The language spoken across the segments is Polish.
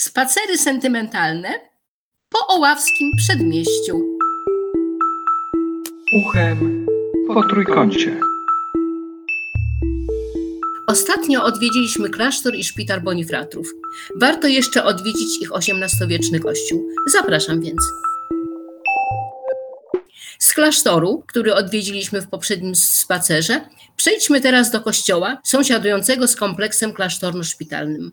Spacery sentymentalne po oławskim przedmieściu. Uchem po trójkącie. Ostatnio odwiedziliśmy klasztor i szpital Bonifratrów. Warto jeszcze odwiedzić ich XVIII kościół. Zapraszam więc. Z klasztoru, który odwiedziliśmy w poprzednim spacerze, przejdźmy teraz do kościoła sąsiadującego z kompleksem klasztorno-szpitalnym.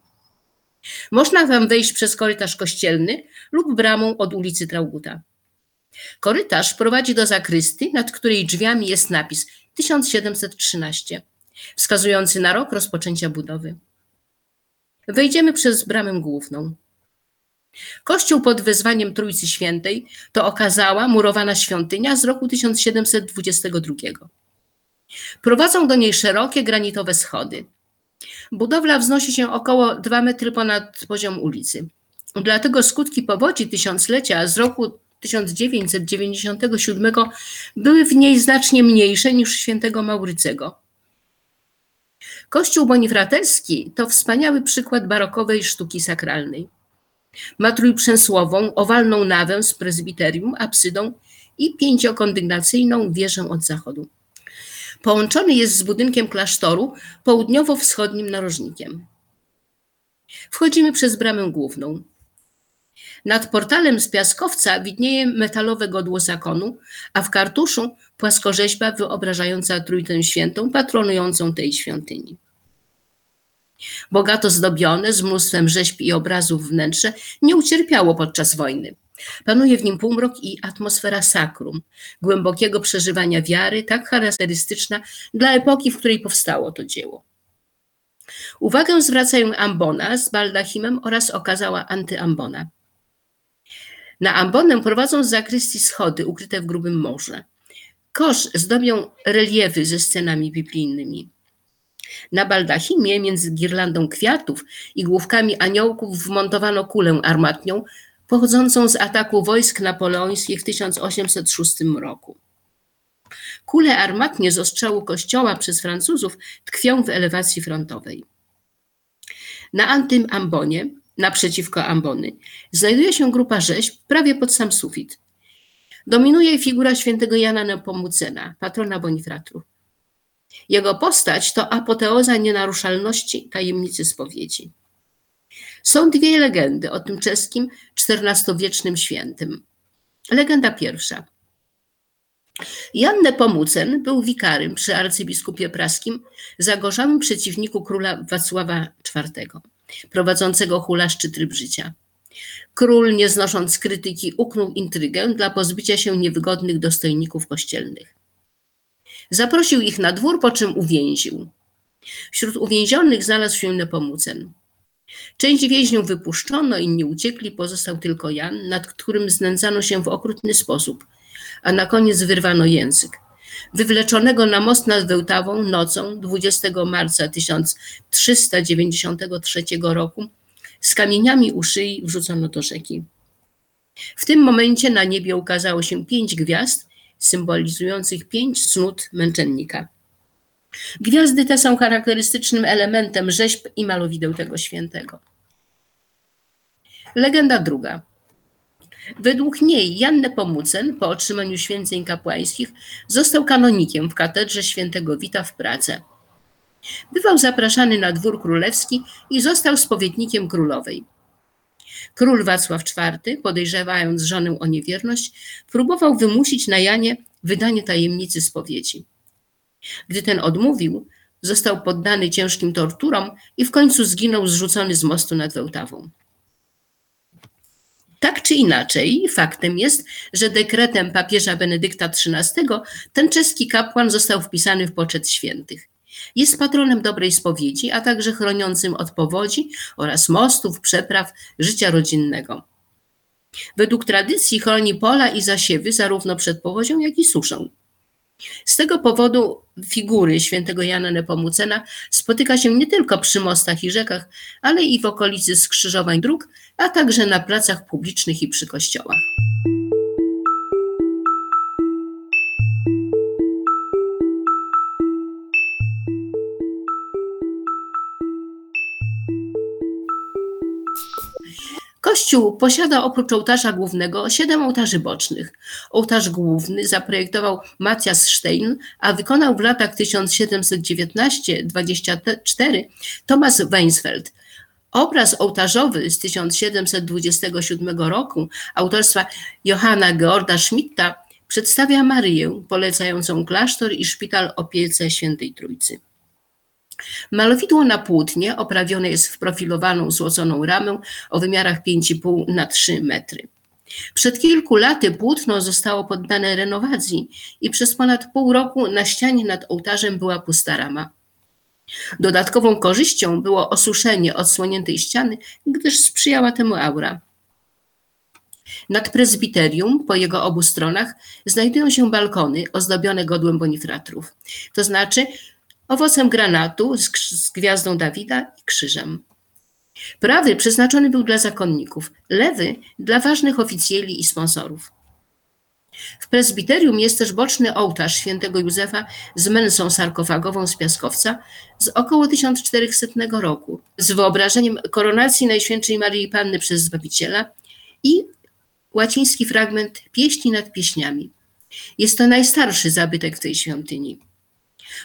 Można tam wejść przez korytarz kościelny lub bramą od ulicy Trauguta. Korytarz prowadzi do zakrysty, nad której drzwiami jest napis 1713, wskazujący na rok rozpoczęcia budowy. Wejdziemy przez bramę główną. Kościół pod wezwaniem Trójcy Świętej to okazała murowana świątynia z roku 1722. Prowadzą do niej szerokie granitowe schody. Budowla wznosi się około 2 metry ponad poziom ulicy. Dlatego skutki powodzi tysiąclecia z roku 1997 były w niej znacznie mniejsze niż świętego Maurycego. Kościół bonifraterski to wspaniały przykład barokowej sztuki sakralnej. Ma trójprzęsłową, owalną nawę z prezbiterium, absydą i pięciokondygnacyjną wieżę od zachodu. Połączony jest z budynkiem klasztoru południowo-wschodnim narożnikiem. Wchodzimy przez bramę główną. Nad portalem z piaskowca widnieje metalowe godło zakonu, a w kartuszu płaskorzeźba wyobrażająca Trójtę Świętą, patronującą tej świątyni. Bogato zdobione, z mnóstwem rzeźb i obrazów wnętrze, nie ucierpiało podczas wojny. Panuje w nim półmrok i atmosfera sakrum, głębokiego przeżywania wiary, tak charakterystyczna dla epoki, w której powstało to dzieło. Uwagę zwracają ambona z baldachimem oraz okazała antyambona. Na ambonę prowadzą z zakrystii schody ukryte w grubym morze. Kosz zdobią reliewy ze scenami biblijnymi. Na baldachimie między girlandą kwiatów i główkami aniołków wmontowano kulę armatnią pochodzącą z ataku wojsk napoleońskich w 1806 roku. Kule armatnie z ostrzału kościoła przez Francuzów tkwią w elewacji frontowej. Na Antym Ambonie, naprzeciwko Ambony, znajduje się grupa rzeźb prawie pod sam sufit. Dominuje figura świętego Jana Nepomucena, patrona Bonifratru. Jego postać to apoteoza nienaruszalności tajemnicy spowiedzi. Są dwie legendy o tym czeskim XIV-wiecznym świętym. Legenda pierwsza. Jan Nepomucen był wikarym przy arcybiskupie praskim, zagorzałym przeciwniku króla Wacława IV, prowadzącego hulaszczy tryb życia. Król, nie znosząc krytyki, uknął intrygę dla pozbycia się niewygodnych dostojników kościelnych. Zaprosił ich na dwór, po czym uwięził. Wśród uwięzionych znalazł się Nepomucen. Część więźniów wypuszczono, inni uciekli, pozostał tylko Jan, nad którym znęcano się w okrutny sposób, a na koniec wyrwano język. Wywleczonego na most nad Wełtawą nocą 20 marca 1393 roku z kamieniami u szyi wrzucono do rzeki. W tym momencie na niebie ukazało się pięć gwiazd, symbolizujących pięć cnót męczennika. Gwiazdy te są charakterystycznym elementem rzeźb i malowideł tego świętego. Legenda druga. Według niej Jan Nepomucen po otrzymaniu święceń kapłańskich został kanonikiem w katedrze świętego Wita w Pradze. Bywał zapraszany na dwór królewski i został spowiednikiem królowej. Król Wacław IV, podejrzewając żonę o niewierność, próbował wymusić na Janie wydanie tajemnicy spowiedzi. Gdy ten odmówił, został poddany ciężkim torturom i w końcu zginął zrzucony z mostu nad Wełtawą. Tak czy inaczej, faktem jest, że dekretem papieża Benedykta XIII ten czeski kapłan został wpisany w poczet świętych. Jest patronem dobrej spowiedzi, a także chroniącym od powodzi oraz mostów, przepraw, życia rodzinnego. Według tradycji chroni pola i zasiewy zarówno przed powodzią, jak i suszą. Z tego powodu figury świętego Jana Nepomucena spotyka się nie tylko przy mostach i rzekach, ale i w okolicy skrzyżowań dróg, a także na placach publicznych i przy kościołach. Kościół posiada oprócz ołtarza głównego siedem ołtarzy bocznych. Ołtarz główny zaprojektował Matthias Stein, a wykonał w latach 1719-24 Thomas Weinsfeld. Obraz ołtarzowy z 1727 roku autorstwa Johanna Georga Schmidta przedstawia Maryję polecającą klasztor i szpital opiece Świętej Trójcy. Malowidło na płótnie oprawione jest w profilowaną złoconą ramę o wymiarach 5,5 na 3 metry. Przed kilku laty płótno zostało poddane renowacji i przez ponad pół roku na ścianie nad ołtarzem była pusta rama. Dodatkową korzyścią było osuszenie odsłoniętej ściany, gdyż sprzyjała temu aura. Nad prezbiterium, po jego obu stronach, znajdują się balkony ozdobione godłem bonifratrów, to znaczy owocem granatu z, z gwiazdą Dawida i krzyżem. Prawy przeznaczony był dla zakonników, lewy dla ważnych oficjeli i sponsorów. W prezbiterium jest też boczny ołtarz świętego Józefa z mensą sarkofagową z piaskowca z około 1400 roku, z wyobrażeniem koronacji Najświętszej Maryi Panny przez Zbawiciela i łaciński fragment Pieśni nad pieśniami. Jest to najstarszy zabytek w tej świątyni.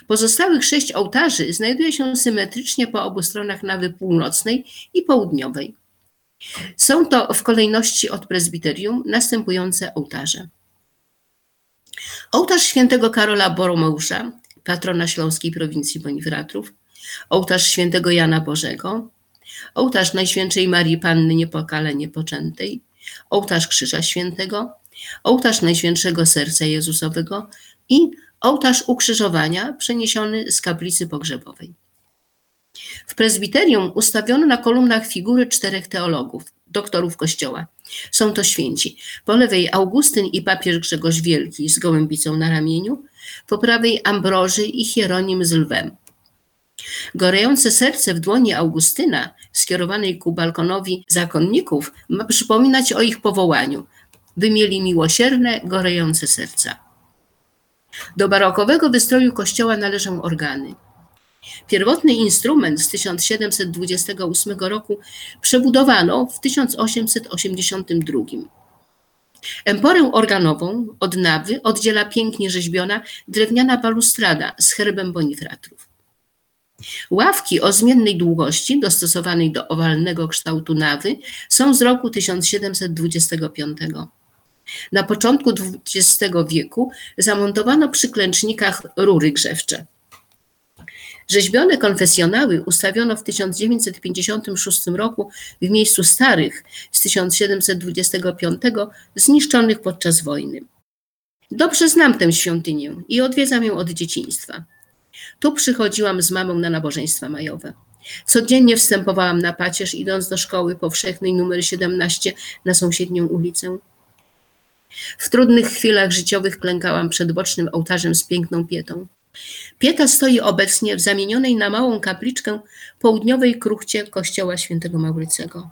Pozostałych sześć ołtarzy znajduje się symetrycznie po obu stronach nawy północnej i południowej. Są to w kolejności od prezbiterium następujące ołtarze. Ołtarz świętego Karola Boromeusza, patrona śląskiej prowincji Bonifratrów, ołtarz świętego Jana Bożego, ołtarz Najświętszej Marii Panny Niepokalenie Poczętej, ołtarz Krzyża Świętego, ołtarz Najświętszego Serca Jezusowego i ołtarz ukrzyżowania przeniesiony z kaplicy pogrzebowej. W prezbiterium ustawiono na kolumnach figury czterech teologów, doktorów Kościoła. Są to święci. Po lewej Augustyn i papież Grzegorz Wielki z gołębicą na ramieniu, po prawej Ambroży i Hieronim z lwem. Gorejące serce w dłoni Augustyna, skierowanej ku balkonowi zakonników, ma przypominać o ich powołaniu, by mieli miłosierne, gorejące serca. Do barokowego wystroju kościoła należą organy. Pierwotny instrument z 1728 roku przebudowano w 1882. Emporę organową od nawy oddziela pięknie rzeźbiona drewniana balustrada z herbem bonifratrów. Ławki o zmiennej długości, dostosowanej do owalnego kształtu nawy, są z roku 1725. Na początku XX wieku zamontowano przy klęcznikach rury grzewcze. Rzeźbione konfesjonały ustawiono w 1956 roku w miejscu starych z 1725 zniszczonych podczas wojny. Dobrze znam tę świątynię i odwiedzam ją od dzieciństwa. Tu przychodziłam z mamą na nabożeństwa majowe. Codziennie wstępowałam na pacierz, idąc do szkoły powszechnej nr 17 na sąsiednią ulicę. W trudnych chwilach życiowych klękałam przed bocznym ołtarzem z piękną pietą. Pieta stoi obecnie w zamienionej na małą kapliczkę południowej kruchcie kościoła świętego Maurycego.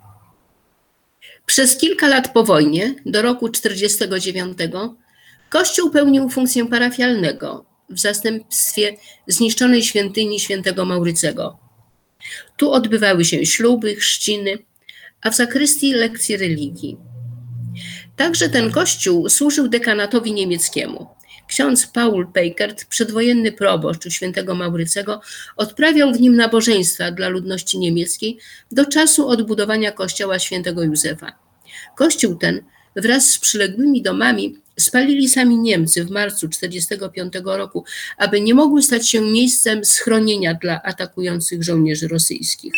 Przez kilka lat po wojnie, do roku 1949, kościół pełnił funkcję parafialnego w zastępstwie zniszczonej świątyni świętego Maurycego. Tu odbywały się śluby, chrzciny, a w zakrystii lekcje religii. Także ten kościół służył dekanatowi niemieckiemu. Ksiądz Paul Peikert, przedwojenny proboszcz świętego Maurycego, odprawiał w nim nabożeństwa dla ludności niemieckiej do czasu odbudowania kościoła świętego Józefa. Kościół ten wraz z przyległymi domami spalili sami Niemcy w marcu 1945 roku, aby nie mogły stać się miejscem schronienia dla atakujących żołnierzy rosyjskich.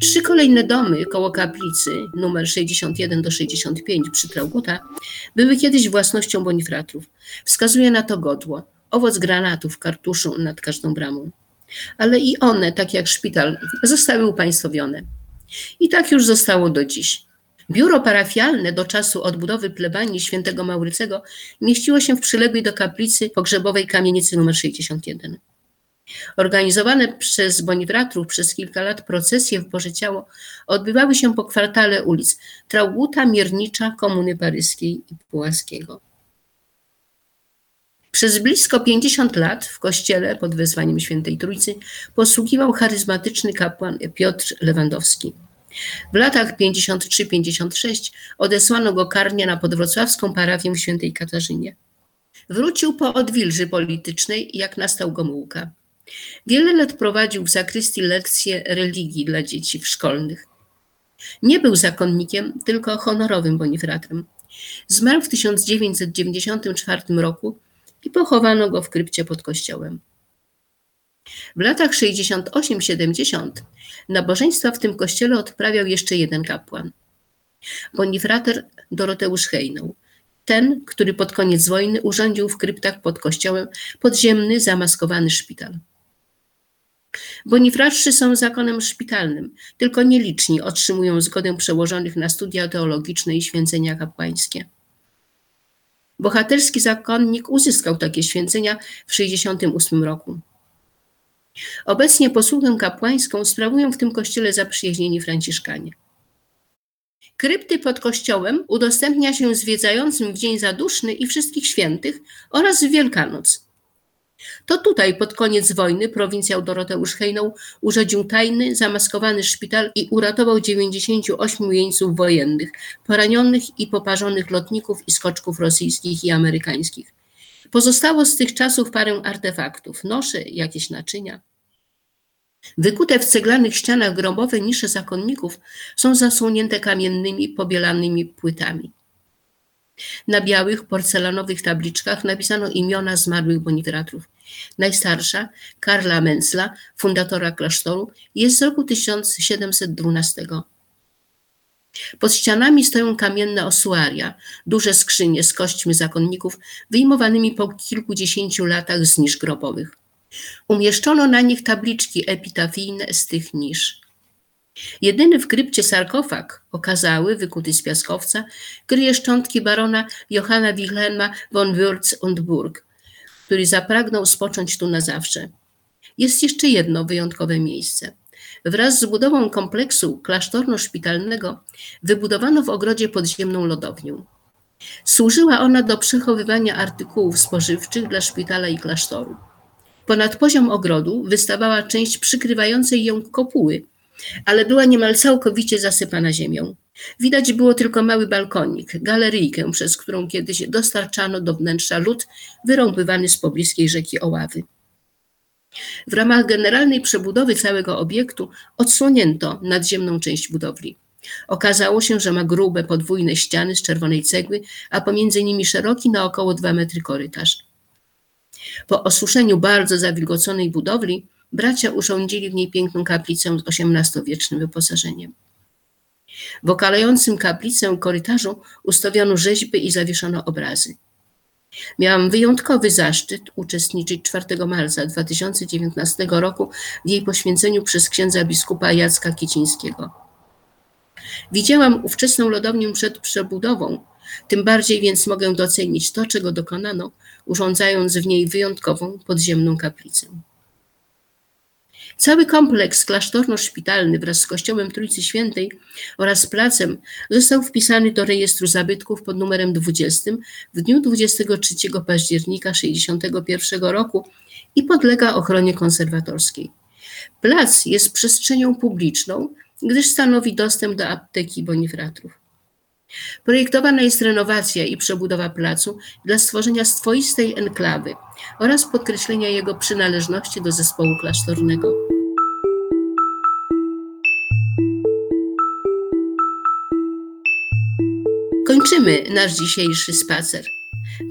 Trzy kolejne domy koło kaplicy, numer 61 do 65 przy Trauguta, były kiedyś własnością Bonifratrów. Wskazuje na to godło, owoc granatu w kartuszu nad każdą bramą. Ale i one, tak jak szpital, zostały upaństwowione. I tak już zostało do dziś. Biuro parafialne do czasu odbudowy plebanii świętego Maurycego mieściło się w przyległej do kaplicy pogrzebowej kamienicy nr 61. Organizowane przez Boniwratrów przez kilka lat procesje w Boże Ciało odbywały się po kwartale ulic Trauguta, Miernicza, Komuny Paryskiej i Pułaskiego. Przez blisko 50 lat w kościele pod wezwaniem Świętej Trójcy posługiwał charyzmatyczny kapłan Piotr Lewandowski. W latach 53-56 odesłano go karnie na podwrocławską parafię Świętej Katarzynie. Wrócił po odwilży politycznej, jak nastał Gomułka. Wiele lat prowadził w zakrystii lekcje religii dla dzieci szkolnych. Nie był zakonnikiem, tylko honorowym bonifratem. Zmarł w 1994 roku i pochowano go w krypcie pod kościołem. W latach 68-70 nabożeństwa w tym kościele odprawiał jeszcze jeden kapłan. Bonifrater Doroteusz Hejnał, ten, który pod koniec wojny urządził w kryptach pod kościołem podziemny, zamaskowany szpital. Bonifratrzy są zakonem szpitalnym, tylko nieliczni otrzymują zgodę przełożonych na studia teologiczne i święcenia kapłańskie. Bohaterski zakonnik uzyskał takie święcenia w 1968 roku. Obecnie posługę kapłańską sprawują w tym kościele zaprzyjaźnieni franciszkanie. Krypty pod kościołem udostępnia się zwiedzającym w Dzień Zaduszny i Wszystkich Świętych oraz w Wielkanoc. To tutaj pod koniec wojny prowincjał Doroteusz Hejnał urządził tajny, zamaskowany szpital i uratował 98 jeńców wojennych, poranionych i poparzonych lotników i skoczków rosyjskich i amerykańskich. Pozostało z tych czasów parę artefaktów, nosze, jakieś naczynia. Wykute w ceglanych ścianach grobowe nisze zakonników są zasłonięte kamiennymi, pobielanymi płytami. Na białych, porcelanowych tabliczkach napisano imiona zmarłych bonifratrów. Najstarsza, Karla Menzla, fundatora klasztoru, jest z roku 1712. Pod ścianami stoją kamienne osuaria, duże skrzynie z kośćmi zakonników, wyjmowanymi po kilkudziesięciu latach z nisz grobowych. Umieszczono na nich tabliczki epitafijne z tych nisz. Jedyny w krypcie sarkofag okazały, wykuty z piaskowca, kryje szczątki barona Johanna Wilhelma von Würz und Burg, który zapragnął spocząć tu na zawsze. Jest jeszcze jedno wyjątkowe miejsce. Wraz z budową kompleksu klasztorno-szpitalnego wybudowano w ogrodzie podziemną lodownię. Służyła ona do przechowywania artykułów spożywczych dla szpitala i klasztoru. Ponad poziom ogrodu wystawała część przykrywającej ją kopuły, ale była niemal całkowicie zasypana ziemią. Widać było tylko mały balkonik, galeryjkę, przez którą kiedyś dostarczano do wnętrza lód wyrąbywany z pobliskiej rzeki Oławy. W ramach generalnej przebudowy całego obiektu odsłonięto nadziemną część budowli. Okazało się, że ma grube, podwójne ściany z czerwonej cegły, a pomiędzy nimi szeroki na około 2 metry korytarz. Po osuszeniu bardzo zawilgoconej budowli bracia urządzili w niej piękną kaplicę z XVIII-wiecznym wyposażeniem. W okalającym kaplicę korytarzu ustawiono rzeźby i zawieszono obrazy. Miałam wyjątkowy zaszczyt uczestniczyć 4 marca 2019 roku w jej poświęceniu przez księdza biskupa Jacka Kicińskiego. Widziałam ówczesną lodownię przed przebudową, tym bardziej więc mogę docenić to, czego dokonano, urządzając w niej wyjątkową podziemną kaplicę. Cały kompleks klasztorno-szpitalny wraz z kościołem Trójcy Świętej oraz placem został wpisany do rejestru zabytków pod numerem 20 w dniu 23 października 1961 roku i podlega ochronie konserwatorskiej. Plac jest przestrzenią publiczną, gdyż stanowi dostęp do apteki Bonifratrów. Projektowana jest renowacja i przebudowa placu dla stworzenia swoistej enklawy oraz podkreślenia jego przynależności do zespołu klasztornego. Kończymy nasz dzisiejszy spacer.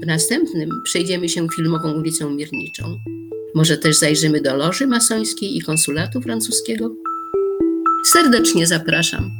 W następnym przejdziemy się filmową ulicą Mierniczą. Może też zajrzymy do loży masońskiej i konsulatu francuskiego? Serdecznie zapraszam.